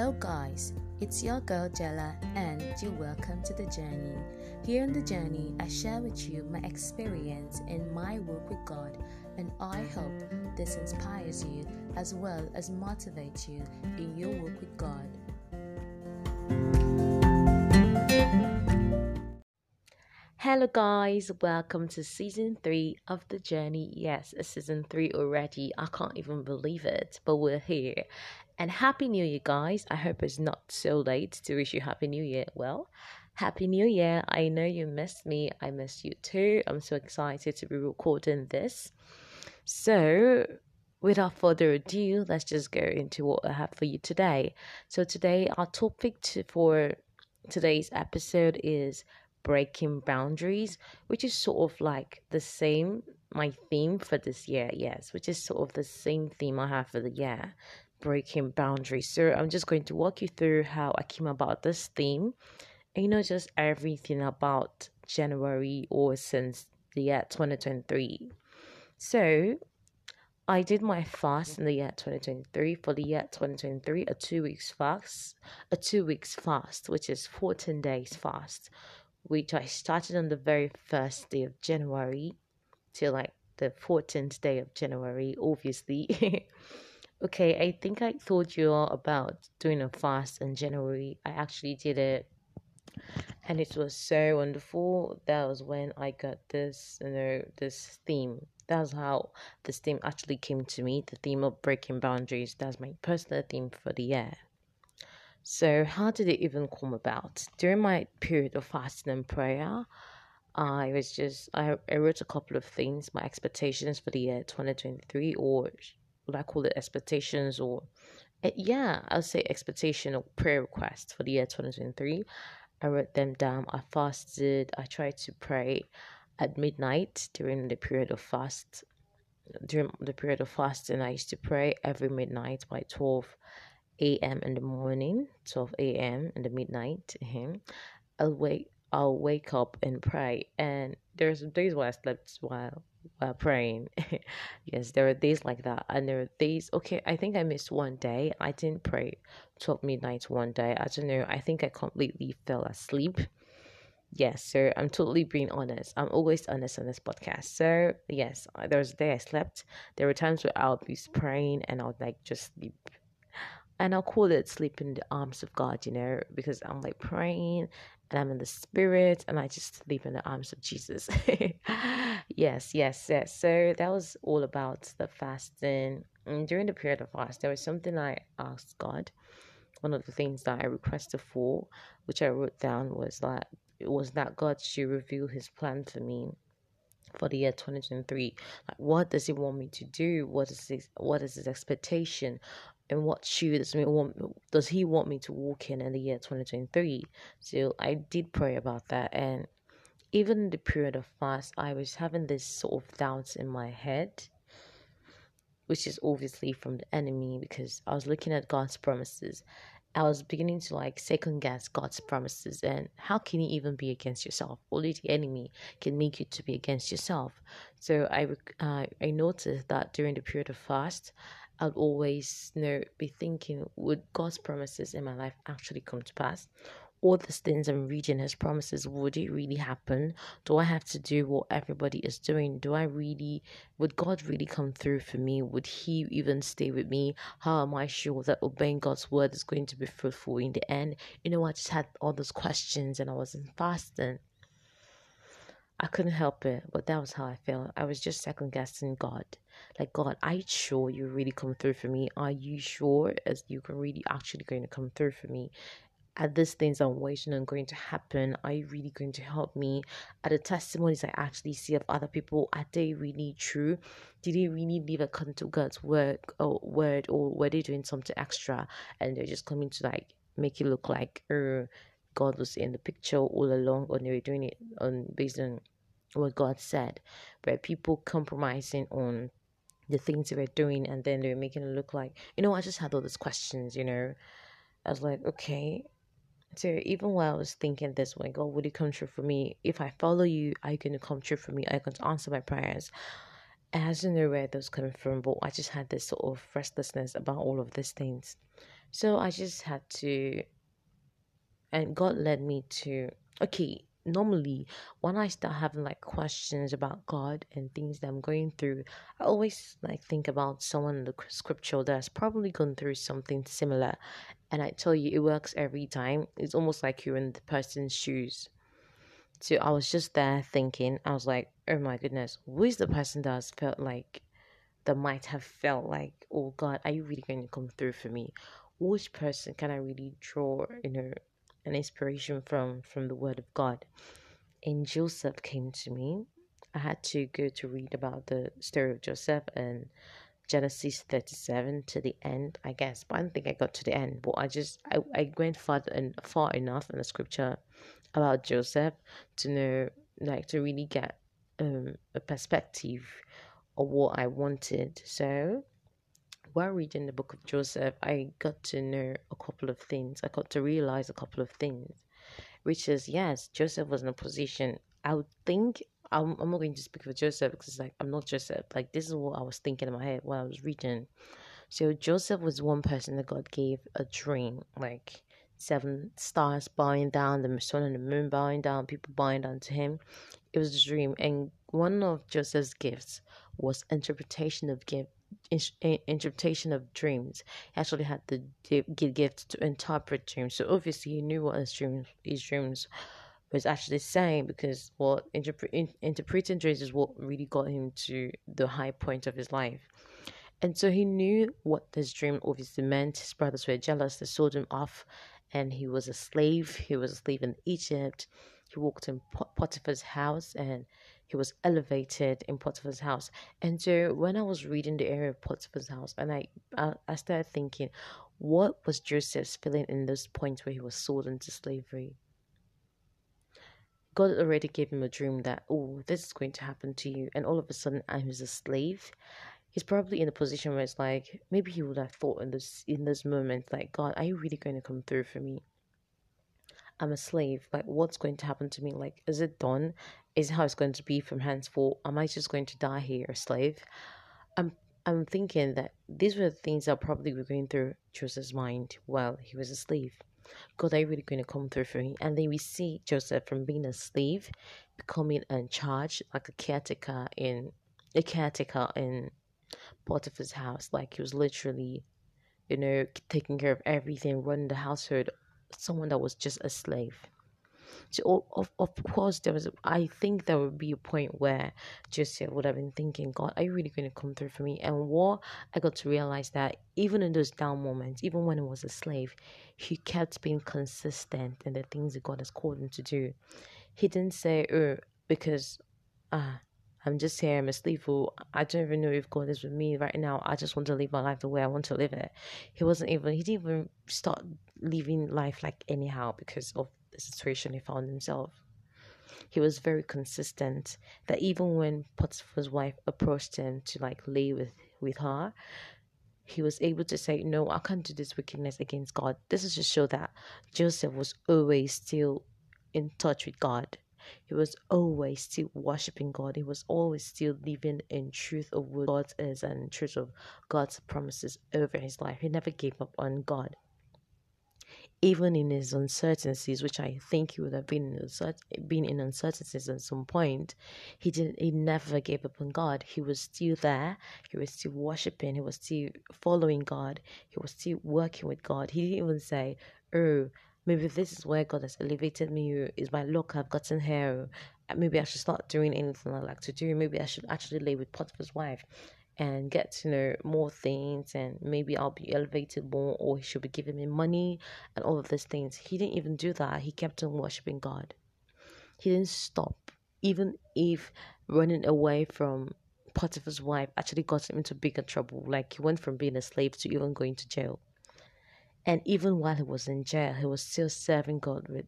Hello, guys, it's your girl Jella, and you're welcome to the journey. Here on the journey, I share with you my experience in my work with God, and I hope this inspires you as well as motivates you in your work with God. Hello, guys, welcome to season three of the journey. Yes, it's season three already. I can't even believe it, but we're here. And Happy New Year, guys. I hope it's not so late to wish you Happy New Year. Well, Happy New Year. I know you missed me. I missed you too. I'm so excited to be recording this. So, without further ado, let's just go into what I have for you today. So, today, our topic to, for today's episode is breaking boundaries, which is sort of like the same my theme for this year, yes, which is sort of the same theme I have for the year breaking boundaries. So I'm just going to walk you through how I came about this theme. And you know, just everything about January or since the year 2023. So I did my fast in the year 2023 for the year 2023, a two weeks fast, a two weeks fast, which is 14 days fast, which I started on the very first day of January till like the 14th day of January, obviously. Okay, I think I told you all about doing a fast in January. I actually did it and it was so wonderful. That was when I got this, you know, this theme. That's how this theme actually came to me. The theme of breaking boundaries. That's my personal theme for the year. So, how did it even come about? During my period of fasting and prayer, I was just I, I wrote a couple of things, my expectations for the year 2023, or what I call it expectations or uh, yeah, I'll say expectation or prayer requests for the year 2023. I wrote them down. I fasted. I tried to pray at midnight during the period of fast. During the period of fasting, I used to pray every midnight by 12 a.m. in the morning, 12 a.m. in the midnight. I'll wake. I'll wake up and pray, and there's days where I slept while while praying. yes, there are days like that. And there are days, okay, I think I missed one day. I didn't pray 12 midnight one day. I don't know. I think I completely fell asleep. Yes, so I'm totally being honest. I'm always honest on this podcast. So, yes, uh, there was a day I slept. There were times where I'll be praying and I'll like just sleep and I'll call it sleep in the arms of God, you know, because I'm like praying and I'm in the spirit and I just sleep in the arms of Jesus. yes, yes, yes. So that was all about the fasting. And during the period of fast, there was something I asked God. One of the things that I requested for, which I wrote down, was that it was that God should reveal His plan for me for the year 2023 like what does he want me to do what is his what is his expectation and what shoe does he want does he want me to walk in in the year 2023 so i did pray about that and even the period of fast i was having this sort of doubts in my head which is obviously from the enemy because i was looking at god's promises I was beginning to like second guess God's promises and how can you even be against yourself? Only the enemy can make you to be against yourself. So I uh, I noticed that during the period of fast, I'd always you know be thinking, would God's promises in my life actually come to pass? All these things I'm reading His promises, would it really happen? Do I have to do what everybody is doing? Do I really, would God really come through for me? Would He even stay with me? How am I sure that obeying God's word is going to be fruitful in the end? You know, I just had all those questions and I was in fasting. I couldn't help it, but that was how I felt. I was just second guessing God. Like, God, are you sure you really come through for me? Are you sure as you can really actually going to come through for me? Are these things I'm waiting on going to happen? Are you really going to help me? Are the testimonies I actually see of other people, are they really true? Did they really live according to God's work or word or were they doing something extra and they're just coming to like make it look like uh, God was in the picture all along or they were doing it on based on what God said, but people compromising on the things they were doing and then they were making it look like, you know, I just had all these questions, you know. I was like, okay. So even while I was thinking this way, God, would it come true for me? If I follow you, are you going to come true for me? Are you going to answer my prayers? I didn't know where those coming from, but I just had this sort of restlessness about all of these things. So I just had to, and God led me to, okay, normally when I start having like questions about God and things that I'm going through, I always like think about someone in the scripture that's probably gone through something similar. And I tell you, it works every time. It's almost like you're in the person's shoes. So I was just there thinking, I was like, oh my goodness, who is the person that has felt like, that might have felt like, oh God, are you really going to come through for me? Which person can I really draw, you know, an inspiration from from the Word of God? And Joseph came to me. I had to go to read about the story of Joseph and Genesis 37 to the end, I guess. But I don't think I got to the end. But I just I, I went far and far enough in the scripture about Joseph to know, like, to really get um, a perspective of what I wanted. So, while reading the book of Joseph, I got to know a couple of things. I got to realize a couple of things, which is yes, Joseph was in a position. I would think I'm, I'm not going to speak for Joseph because like I'm not Joseph. Like this is what I was thinking in my head while I was reading. So Joseph was one person that God gave a dream, like seven stars bowing down, the sun and the moon bowing down, people bowing down to him. It was a dream, and one of Joseph's gifts was interpretation of gift, interpretation of dreams. He actually had the gift to interpret dreams, so obviously he knew what his dreams, his dreams was actually saying because what interpre- interpreting dreams is what really got him to the high point of his life. And so he knew what this dream obviously meant. His brothers were jealous, they sold him off, and he was a slave. He was a slave in Egypt. He walked in Potiphar's house and he was elevated in Potiphar's house. And so when I was reading the area of Potiphar's house, and I, I, I started thinking, what was Joseph's feeling in those points where he was sold into slavery? God already gave him a dream that, oh, this is going to happen to you. And all of a sudden, I'm a slave. He's probably in a position where it's like maybe he would have thought in this in this moment like god are you really going to come through for me? I'm a slave. Like what's going to happen to me? Like is it done? Is how it's going to be from henceforth? Am i just going to die here a slave? I'm i'm thinking that these were the things that probably were going through joseph's mind while he was a slave God, are you really going to come through for me? And then we see Joseph from being a slave becoming in charge, like a caretaker in a caretaker in Potiphar's house. Like he was literally, you know, taking care of everything, running the household. Someone that was just a slave. So of of course there was. I think there would be a point where Joseph would have been thinking, God, are you really going to come through for me? And what I got to realize that even in those down moments, even when he was a slave, he kept being consistent in the things that God has called him to do. He didn't say, "Oh, because ah, uh, I'm just here, I'm asleep. Or I don't even know if God is with me right now. I just want to live my life the way I want to live it. He wasn't even, he didn't even start living life like anyhow because of situation he found himself. He was very consistent that even when Potiphar's wife approached him to like lay with, with her, he was able to say, No, I can't do this wickedness against God. This is to show that Joseph was always still in touch with God he was always still worshiping God. He was always still living in truth of what God is and truth of God's promises over his life. He never gave up on God. Even in his uncertainties, which I think he would have been in, been in uncertainties at some point, he didn't. He never gave up on God. He was still there. He was still worshiping. He was still following God. He was still working with God. He didn't even say, "Oh, maybe this is where God has elevated me. Oh, is my luck I've gotten here? Oh, maybe I should start doing anything I like to do. Maybe I should actually lay with Potiphar's wife and get to know more things and maybe I'll be elevated more or he should be giving me money and all of these things. He didn't even do that. He kept on worshiping God. He didn't stop. Even if running away from Potiphar's wife actually got him into bigger trouble. Like he went from being a slave to even going to jail. And even while he was in jail, he was still serving God with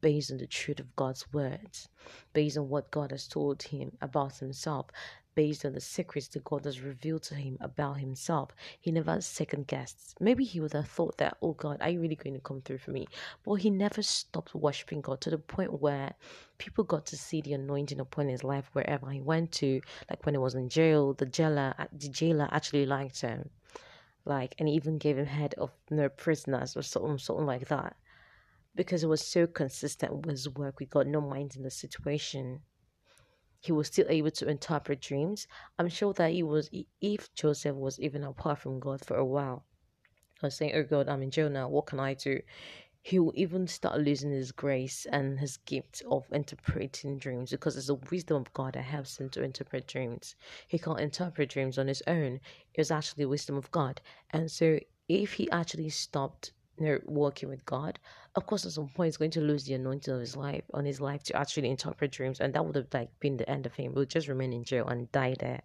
based on the truth of God's words, based on what God has told him about himself, based on the secrets that God has revealed to him about himself. He never second guessed. Maybe he would have thought that, oh God, are you really going to come through for me? But he never stopped worshiping God to the point where people got to see the anointing upon his life wherever he went to. Like when he was in jail, the jailer, uh, the jailer actually liked him like, and even gave him head of know, prisoners or something, something like that. Because it was so consistent with his work, we got no mind in the situation. He was still able to interpret dreams. I'm sure that he was, if Joseph was even apart from God for a while, was saying, Oh God, I'm in jail now. What can I do? He will even start losing his grace and his gift of interpreting dreams because it's the wisdom of God that helps him to interpret dreams. He can't interpret dreams on his own. It's actually the wisdom of God. And so if he actually stopped working with God, of course at some point he's going to lose the anointing of his life on his life to actually interpret dreams and that would have like been the end of him. He would just remain in jail and die there.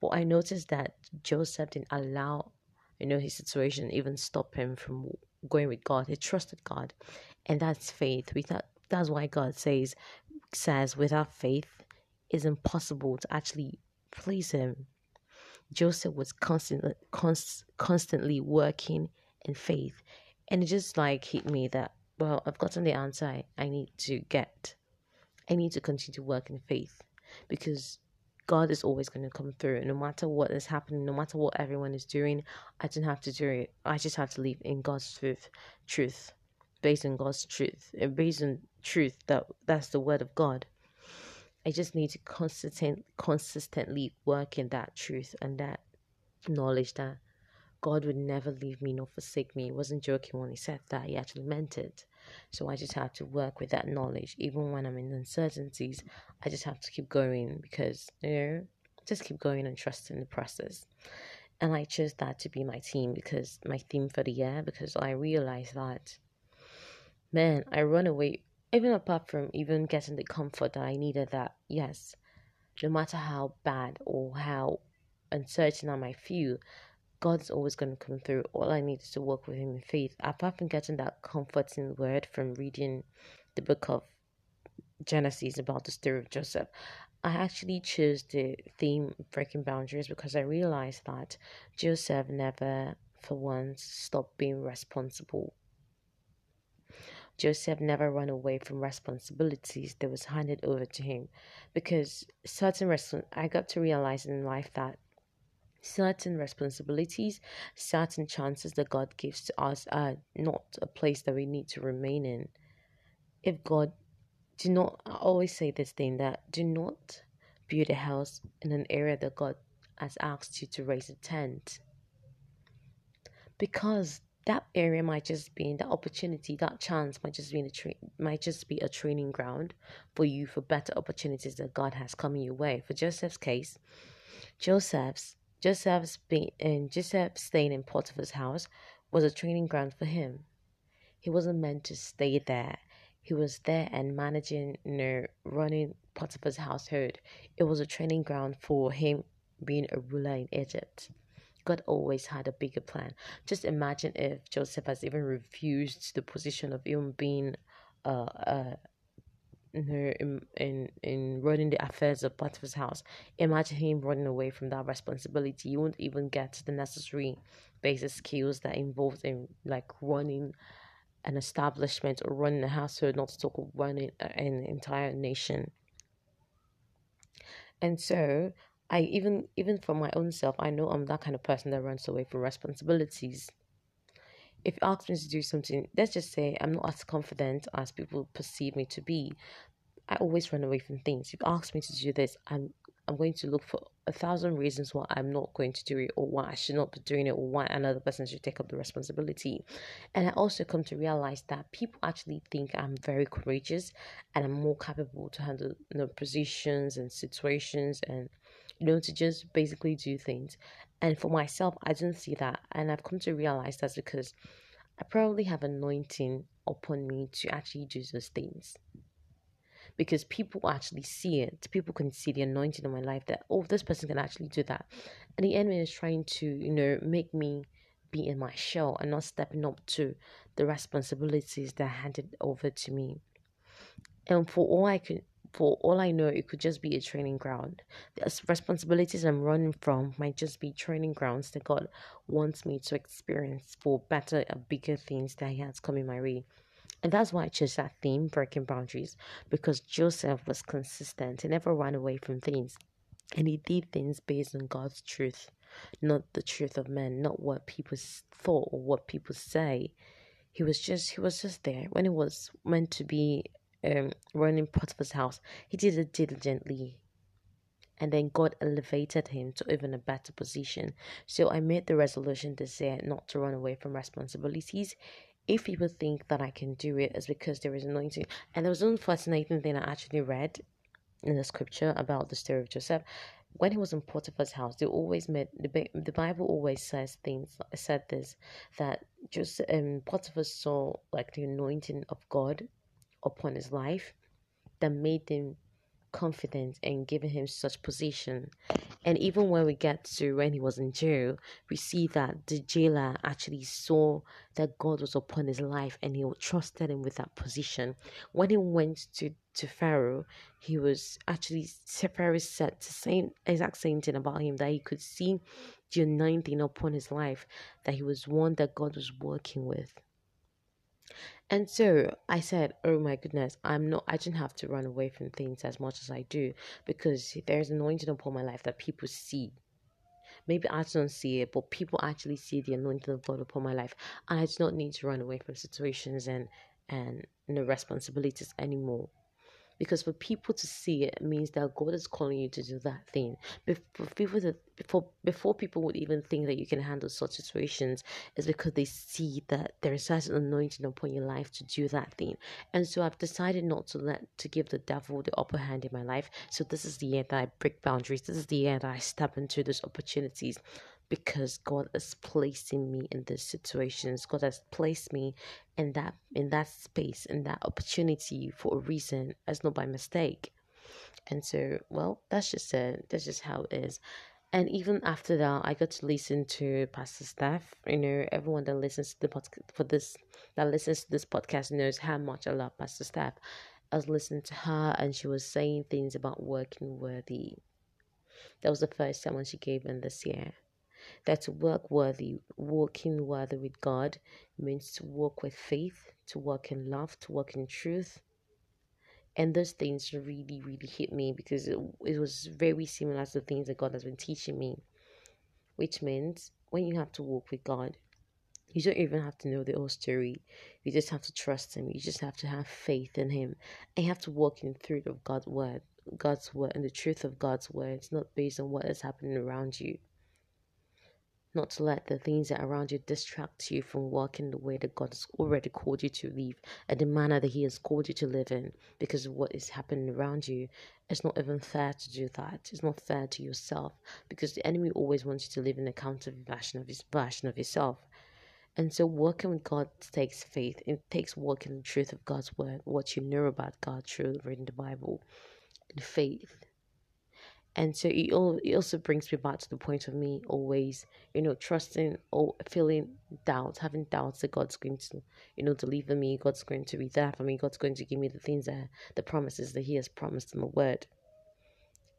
But I noticed that Joseph didn't allow you know his situation even stop him from going with God. He trusted God, and that's faith. Without that's why God says says without faith, it's impossible to actually please Him. Joseph was constantly const, constantly working in faith, and it just like hit me that well, I've gotten the answer I, I need to get. I need to continue to work in faith because God is always going to come through. No matter what is happening, no matter what everyone is doing, I don't have to do it. I just have to live in God's truth, truth, based on God's truth, and based on truth that that's the word of God. I just need to consistent, consistently work in that truth and that knowledge that God would never leave me nor forsake me. He wasn't joking when he said that. He actually meant it. So I just have to work with that knowledge. Even when I'm in uncertainties, I just have to keep going because, you know, just keep going and trust in the process. And I chose that to be my team because my theme for the year because I realized that, man, I run away, even apart from even getting the comfort that I needed, that yes, no matter how bad or how uncertain I might feel, God's always going to come through. All I need is to walk with Him in faith. Apart from getting that comforting word from reading the book of Genesis about the story of Joseph, I actually chose the theme breaking boundaries because I realized that Joseph never, for once, stopped being responsible. Joseph never ran away from responsibilities that was handed over to him because certain res- I got to realize in life that certain responsibilities, certain chances that God gives to us are not a place that we need to remain in. If God, do not, I always say this thing that do not build a house in an area that God has asked you to raise a tent. Because that area might just be that opportunity, that chance might just be a tra- might just be a training ground for you for better opportunities that God has coming your way. For Joseph's case, Joseph's Joseph's being and Joseph staying in Potiphar's house was a training ground for him. He wasn't meant to stay there. He was there and managing, you know, running Potiphar's household. It was a training ground for him being a ruler in Egypt. God always had a bigger plan. Just imagine if Joseph has even refused the position of even being a, a her in, in in running the affairs of Potiphar's house. Imagine him running away from that responsibility. You won't even get the necessary basic skills that involved in like running an establishment or running a household, not to talk of running an entire nation. And so I even even for my own self, I know I'm that kind of person that runs away from responsibilities. If you ask me to do something, let's just say I'm not as confident as people perceive me to be. I always run away from things. If you ask me to do this, I'm I'm going to look for a thousand reasons why I'm not going to do it or why I should not be doing it or why another person should take up the responsibility. And I also come to realize that people actually think I'm very courageous and I'm more capable to handle you know, positions and situations and you know to just basically do things. And for myself, I didn't see that. And I've come to realize that's because I probably have anointing upon me to actually do those things because people actually see it. People can see the anointing in my life that, oh, this person can actually do that. And the enemy is trying to, you know, make me be in my shell and not stepping up to the responsibilities that are handed over to me. And for all I could, for all I know, it could just be a training ground. The responsibilities I'm running from might just be training grounds that God wants me to experience for better and bigger things that He has coming my way. And that's why I chose that theme, breaking boundaries, because Joseph was consistent. He never ran away from things. And he did things based on God's truth. not the truth of men, not what people thought or what people say. He was just he was just there when it was meant to be um, running Potiphar's house. He did it diligently and then God elevated him to even a better position. So I made the resolution this year not to run away from responsibilities. If people think that I can do it, it's because there is anointing. And there was one fascinating thing I actually read in the scripture about the story of Joseph. When he was in Potiphar's house, they always made the the Bible always says things. Said this that just um Potiphar saw like the anointing of God upon his life that made him confident and giving him such position. And even when we get to when he was in jail, we see that the jailer actually saw that God was upon his life and he trusted him with that position. When he went to, to Pharaoh, he was actually Pharaoh said the same exact same thing about him that he could see the anointing upon his life, that he was one that God was working with. And so I said, Oh my goodness, I'm not, I didn't have to run away from things as much as I do because there's anointing upon my life that people see. Maybe I don't see it, but people actually see the anointing of God upon my life. And I do not need to run away from situations and, and you know, responsibilities anymore because for people to see it means that God is calling you to do that thing. Before people that before before people would even think that you can handle such situations, is because they see that there is such an anointing upon your life to do that thing. And so I've decided not to let to give the devil the upper hand in my life. So this is the year that I break boundaries. This is the year that I step into those opportunities because God is placing me in these situations. God has placed me in that in that space in that opportunity for a reason, as not by mistake. And so, well, that's just it. That's just how it is. And even after that, I got to listen to Pastor Steph. You know, everyone that listens to the podcast for this that listens to this podcast knows how much I love Pastor Steph. I was listening to her, and she was saying things about working worthy. That was the first time she gave in this year that to work worthy, walking worthy with God means to walk with faith, to walk in love, to walk in truth. And those things really, really hit me because it, it was very similar to the things that God has been teaching me. Which means when you have to walk with God, you don't even have to know the whole story. You just have to trust Him. You just have to have faith in Him. And you have to walk in the truth of God's word. God's word and the truth of God's word. It's not based on what is happening around you not to let the things that are around you distract you from walking the way that God has already called you to live and the manner that He has called you to live in because of what is happening around you. It's not even fair to do that. It's not fair to yourself because the enemy always wants you to live in a counter version of his version of yourself. And so working with God takes faith. It takes walking the truth of God's word, what you know about God through reading the Bible, and faith and so it, all, it also brings me back to the point of me always you know trusting or feeling doubt having doubts that god's going to you know deliver me god's going to be there for me god's going to give me the things that the promises that he has promised in the word.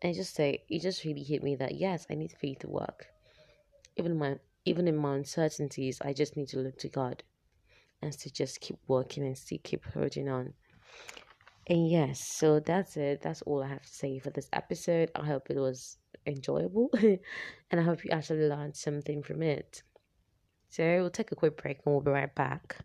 And I just say it just really hit me that yes i need faith to work. Even my even in my uncertainties i just need to look to god and to just keep working and still keep holding on and yes, so that's it. That's all I have to say for this episode. I hope it was enjoyable and I hope you actually learned something from it. So we'll take a quick break and we'll be right back.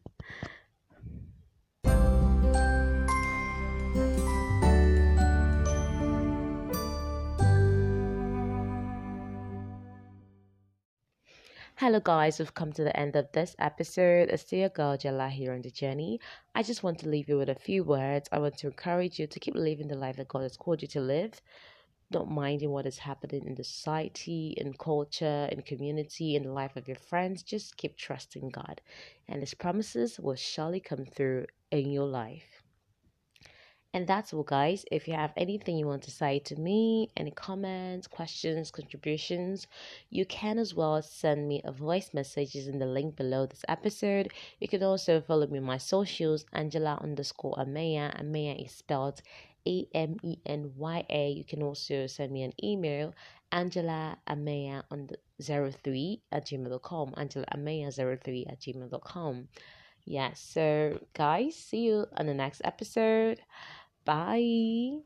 Hello guys, we've come to the end of this episode. It's your girl Jella here on the journey. I just want to leave you with a few words. I want to encourage you to keep living the life that God has called you to live. Not minding what is happening in the society, in culture, in community, in the life of your friends. Just keep trusting God. And his promises will surely come through in your life. And that's all, guys. If you have anything you want to say to me, any comments, questions, contributions, you can as well send me a voice messages in the link below this episode. You can also follow me on my socials, Angela underscore Amenya. Amenya is spelled A M E N Y A. You can also send me an email, Angela Amenya on the 03 at gmail.com. Angela Amenya 03 at gmail.com. Yes, yeah, so guys, see you on the next episode. Bye.